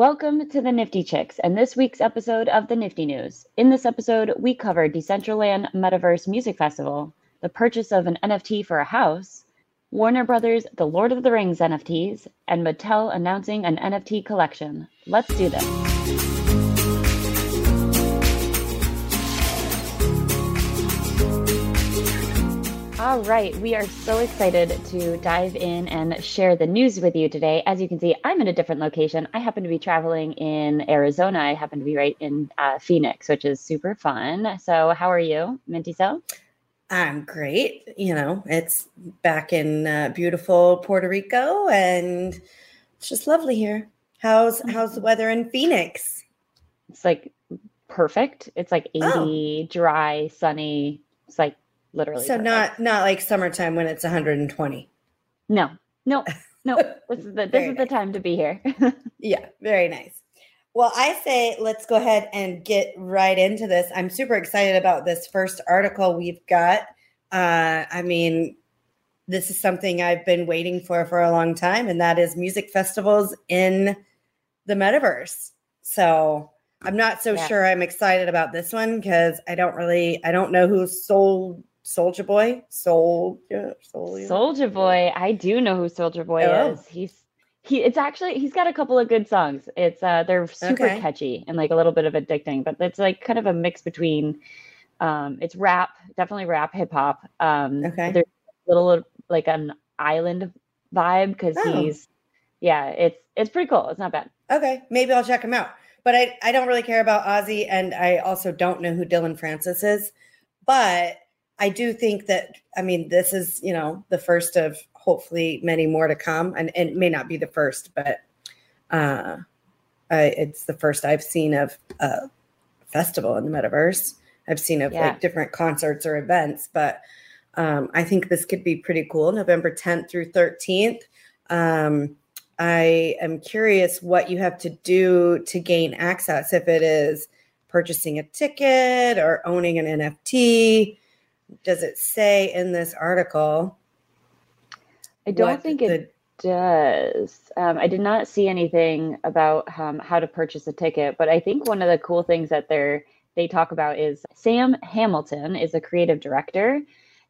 Welcome to the Nifty Chicks and this week's episode of the Nifty News. In this episode, we cover Decentraland Metaverse Music Festival, the purchase of an NFT for a house, Warner Brothers' The Lord of the Rings NFTs, and Mattel announcing an NFT collection. Let's do this. All right, we are so excited to dive in and share the news with you today. As you can see, I'm in a different location. I happen to be traveling in Arizona. I happen to be right in uh, Phoenix, which is super fun. So, how are you, Minty So? I'm great. You know, it's back in uh, beautiful Puerto Rico, and it's just lovely here. How's how's the weather in Phoenix? It's like perfect. It's like 80, Oh. dry, sunny. It's like literally. So perfect. not not like summertime when it's 120. no, no, no. This is the this is the nice. time to be here. Yeah, very nice. Well, I say let's go ahead and get right into this. I'm super excited about this first article we've got. Uh, I mean, this is something I've been waiting for for a long time, and that is music festivals in the metaverse. So I'm not so Yeah. sure I'm excited about this one because I don't really, I don't know who Soul Soulja Boy, Soul, Soulja Boy, I do know who Soulja Boy Oh. is. He's he. It's actually he's got a couple of good songs. It's uh they're super Okay. catchy and like a little bit of addicting, but it's like kind of a mix between um it's rap, definitely rap, hip hop. Um, Okay. there's a little like an island vibe because Oh. he's yeah, it's it's pretty cool. It's not bad. Okay, maybe I'll check him out. But I, I don't really care about Ozzy, and I also don't know who Dillon Francis is. But I do think that I mean this is you know the first of hopefully many more to come, and, and it may not be the first, but uh, I, it's the first I've seen of a festival in the metaverse. I've seen of Yeah. like different concerts or events, but um, I think this could be pretty cool. November 10th through 13th. Um, I am curious what you have to do to gain access. If it is purchasing a ticket or owning an NFT, does it say in this article? I don't think it does. Um, I did not see anything about um, how to purchase a ticket, but I think one of the cool things that they're they talk about is Sam Hamilton is a creative director,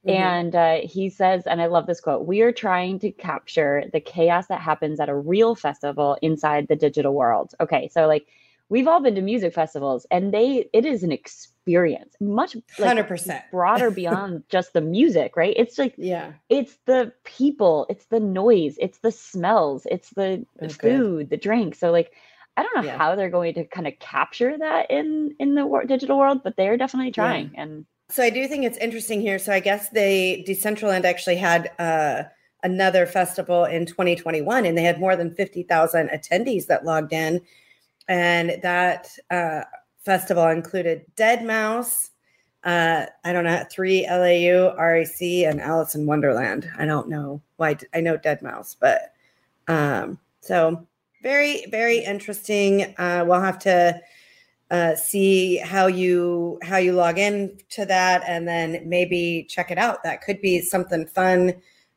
Mhm. and uh, he says, and I love this quote: "We are trying to capture the chaos that happens at a real festival inside the digital world." Okay, so like we've all been to music festivals, and they it is an experience, much like 100%. broader beyond just the music, right? It's like yeah. it's the people, it's the noise, it's the smells, it's the food, the drink. So like I don't know Yeah. how they're going to kind of capture that in in the wor- digital world, but they're definitely trying. And So I do think it's interesting here. So I guess they Decentraland actually had uh, another festival in 2021, and they had more than 50,000 attendees that logged in, and that uh, festival included deadmau5. Uh, I don't know, 3LAU, RAC, and Alison Wonderland. I don't know why. I know deadmau5, but um, so very, very interesting. Uh, we'll have to uh, see how you how you log in to that and then maybe check it out that could be something fun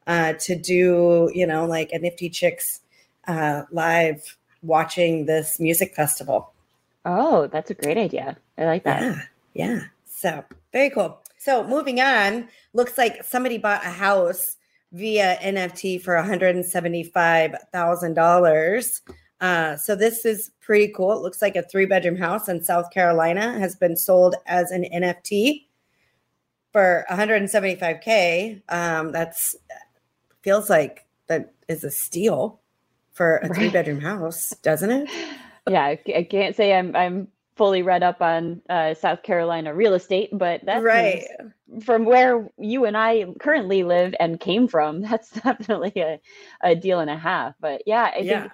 uh, to do you know like a nifty chicks uh, live watching this music festival oh, that's a great idea. I like that. yeah yeah so very cool so moving on looks like somebody bought a house via nft for $175000 uh, so this is pretty cool. It looks like a three bedroom house in South Carolina has been sold as an NFT for 175k. Um, that's feels like that is a steal for a Right. three bedroom house, doesn't it? Yeah, I can't say I'm I'm fully read up on uh, South Carolina real estate, but that's right. from where you and I currently live and came from, that's definitely a, a deal and a half. But yeah, I yeah. think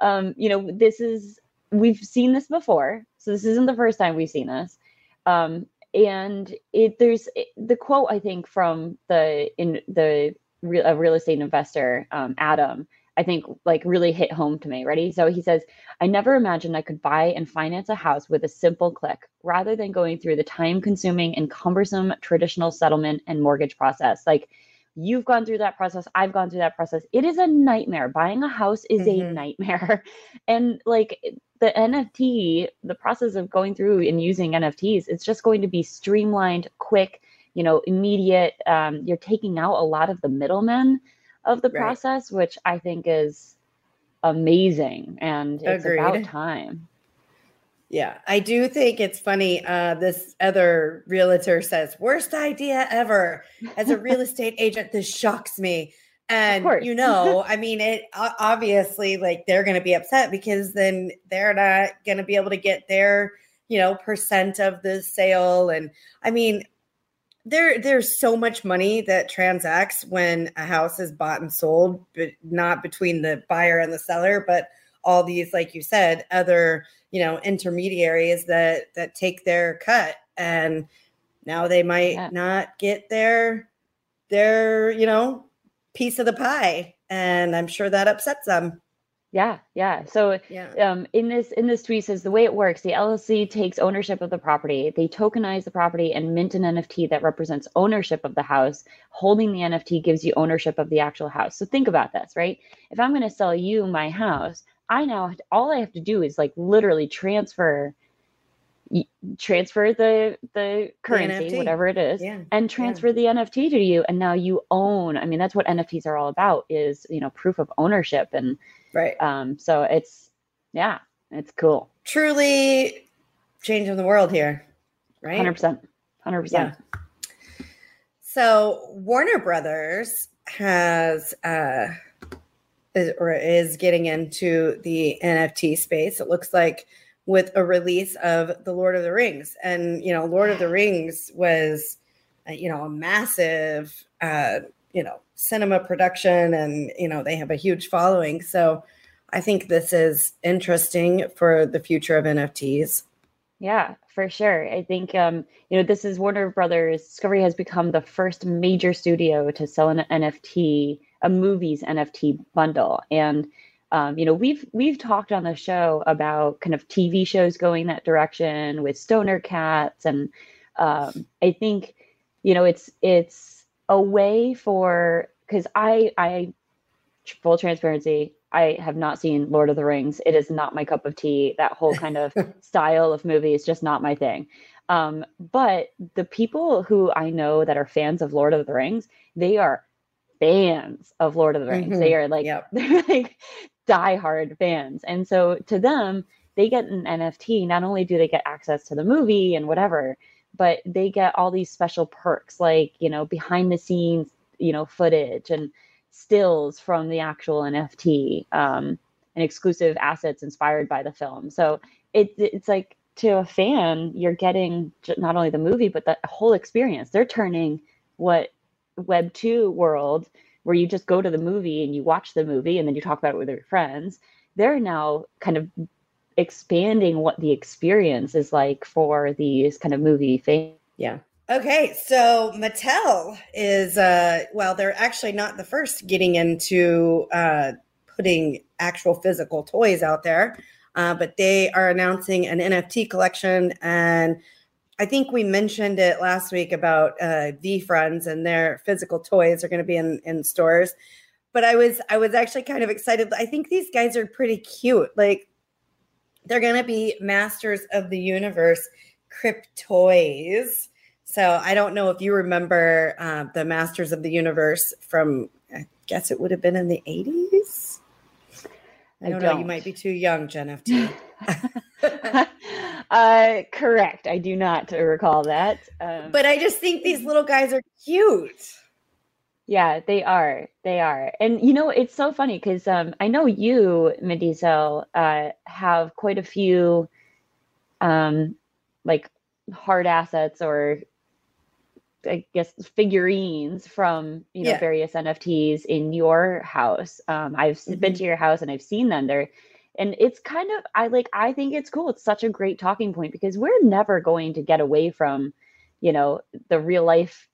um, you know, this is we've seen this before, so this isn't the first time we've seen this. Um, and it there's it- the quote I think from the in the real, a real estate investor um, Adam. I think like really hit home to me. Ready? So he says, I never imagined I could buy and finance a house with a simple click rather than going through the time consuming and cumbersome traditional settlement and mortgage process. Like you've gone through that process, I've gone through that process. It is a nightmare. Buying a house is a Mhm. nightmare. And like the NFT, the process of going through and using NFTs, it's just going to be streamlined, quick, you know, immediate. Um, you're taking out a lot of the middlemen of the Right. process, which I think is amazing. And it's about time. Yeah, I do think it's funny. Uh, this other realtor says, worst idea ever. As a real estate agent, this shocks me. And, you know, I mean, it obviously, like, they're going to be upset because then they're not going to be able to get their, you know, percent of the sale. And I mean, there there's so much money that transacts when a house is bought and sold, but not between the buyer and the seller, but all these, like you said, other you know intermediaries that that take their cut, and now they might Yeah. not get their their you know piece of the pie, and I'm sure that upsets them. Yeah, yeah. So Yeah, um, in this in this tweet says the way it works the llc takes ownership of the property. They tokenize the property and mint an nft that represents ownership of the house. Holding the nft gives you ownership of the actual house. So think about this right? If i'm going to sell you my house i now all i have to do is like literally transfer transfer the the currency NFT. whatever it is yeah, and transfer the nft to you. And now you own i mean that's what nfts are all about is you know proof of ownership and right. um, so it's yeah, it's cool. Truly changing the world here, right? Hundred percent. Hundred percent. So Warner Brothers has uh is, or is getting into the NFT space. It looks like with a release of The Lord of the Rings. And you know, Lord of the Rings was uh, you know, a massive uh, you know, cinema production and you know, they have a huge following. So I think this is interesting for the future of NFTs. Yeah, for sure. I think um, you know, this is Warner Brothers. Discovery has become the first major studio to sell an NFT, a movie's NFT bundle. And um, you know, we've we've talked on the show about kind of TV shows going that direction with Stoner Cats, and um, I think you know it's it's a way for because I I full transparency I have not seen Lord of the Rings. It is not my cup of tea. That whole kind of style of movie is just not my thing. Um, but the people who I know that are fans of Lord of the Rings, they are fans of Lord of the Rings. Mhm. They are like Yep. they're like diehard fans. And so to them, they get an NFT. Not only do they get access to the movie and whatever, but they get all these special perks like, you know, behind the scenes, you know, footage and stills from the actual NFT um, and exclusive assets inspired by the film. So it, it's like to a fan, you're getting not only the movie, but the whole experience. They're turning what Web 2 world, where you just go to the movie and you watch the movie and then you talk about it with your friends, they're now kind of expanding what the experience is like for these kind of movie fans. Yeah. Okay, so Mattel is uh well, they're actually not the first getting into uh putting actual physical toys out there. Uh, but they are announcing an NFT collection and I think we mentioned it last week about uh VeeFriends and their physical toys are going to be in in stores. But I was I was actually kind of excited. I think these guys are pretty cute. Like they're going to be masters of the universe cryptoys. So I don't know if you remember uh, the Masters of the Universe from, I guess it would have been in the 80s. I I don't, know. You might be too young, Gen FT. uh, correct. I do not recall that. Um, but I just think these little guys are cute. Yeah, they are. They are. And you know, it's so funny because um, I know you, Medizel, uh, have quite a few um, like hard assets or I guess figurines from you know Yeah. various NFTs in your house. Um, I've s- been to your house and I've seen them there, and it's kind of I like I think it's cool. It's such a great talking point because we're never going to get away from you know the real life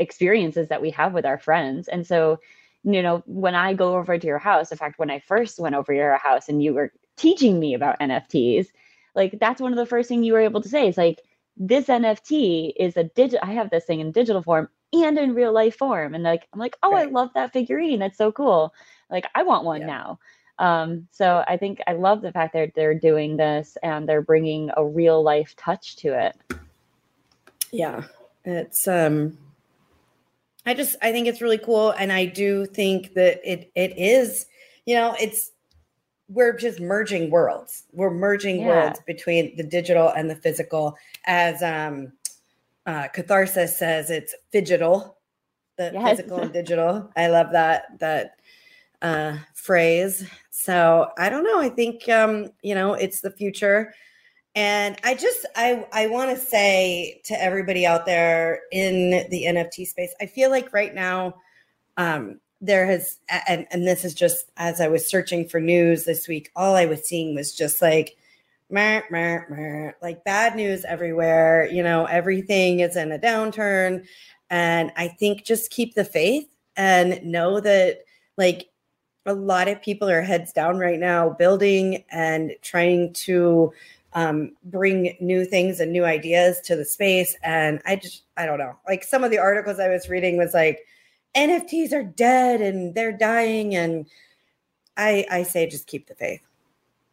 experiences that we have with our friends, and so you know when I go over to your house. In fact, when I first went over to your house and you were teaching me about NFTs, like that's one of the first things you were able to say is like this NFT is a digital. I have this thing in digital form and in real life form, and like I'm like, oh, I love that figurine. That's so cool. Like I want one Yeah. now. Um, so I think I love the fact that they're doing this and they're bringing a real life touch to it. Yeah, it's um, I just I think it's really cool, and I do think that it it is, you know, it's we're just merging worlds. We're merging yeah. worlds between the digital and the physical. As um, uh, Catharsis says, it's digital, the yes. physical and digital. I love that that uh, phrase. So I don't know. I think um, you know it's the future, and I just I I want to say to everybody out there in the NFT space, I feel like right now. Um, there has and, and this is just as I was searching for news this week, all I was seeing was just like meh, meh, meh, like bad news everywhere. You know, everything is in a downturn. And I think just keep the faith and know that like a lot of people are heads down right now building and trying to um, bring new things and new ideas to the space. And I just, I don't know. Like some of the articles I was reading was like, NFTs are dead and they're dying. And I, I say just keep the faith.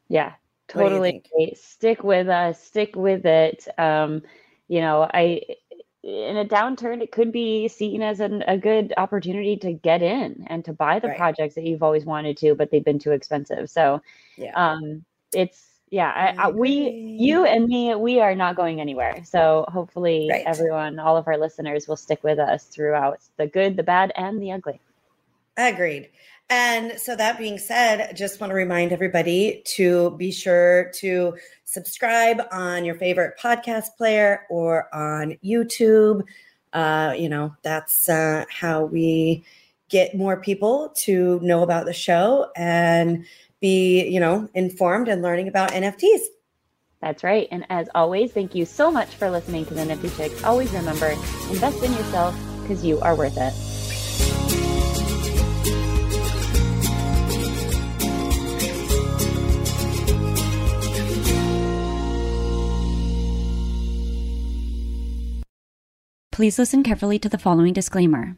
Yeah, totally. Stick with us, stick with it. Um, you know, I, in a downturn, it could be seen as an, a good opportunity to get in and to buy the right. projects that you've always wanted to, but they've been too expensive. So, yeah. um, it's yeah, I, I, we, you and me, we are not going anywhere. So hopefully, right. everyone, all of our listeners, will stick with us throughout the good, the bad, and the ugly. Agreed. And so, that being said, just want to remind everybody to be sure to subscribe on your favorite podcast player or on YouTube. Uh, you know, that's uh, how we get more people to know about the show and be, you know, informed and learning about NFTs. That's right. And as always, thank you so much for listening to the Nifty Chicks. Always remember, invest in yourself because you are worth it. Please listen carefully to the following disclaimer.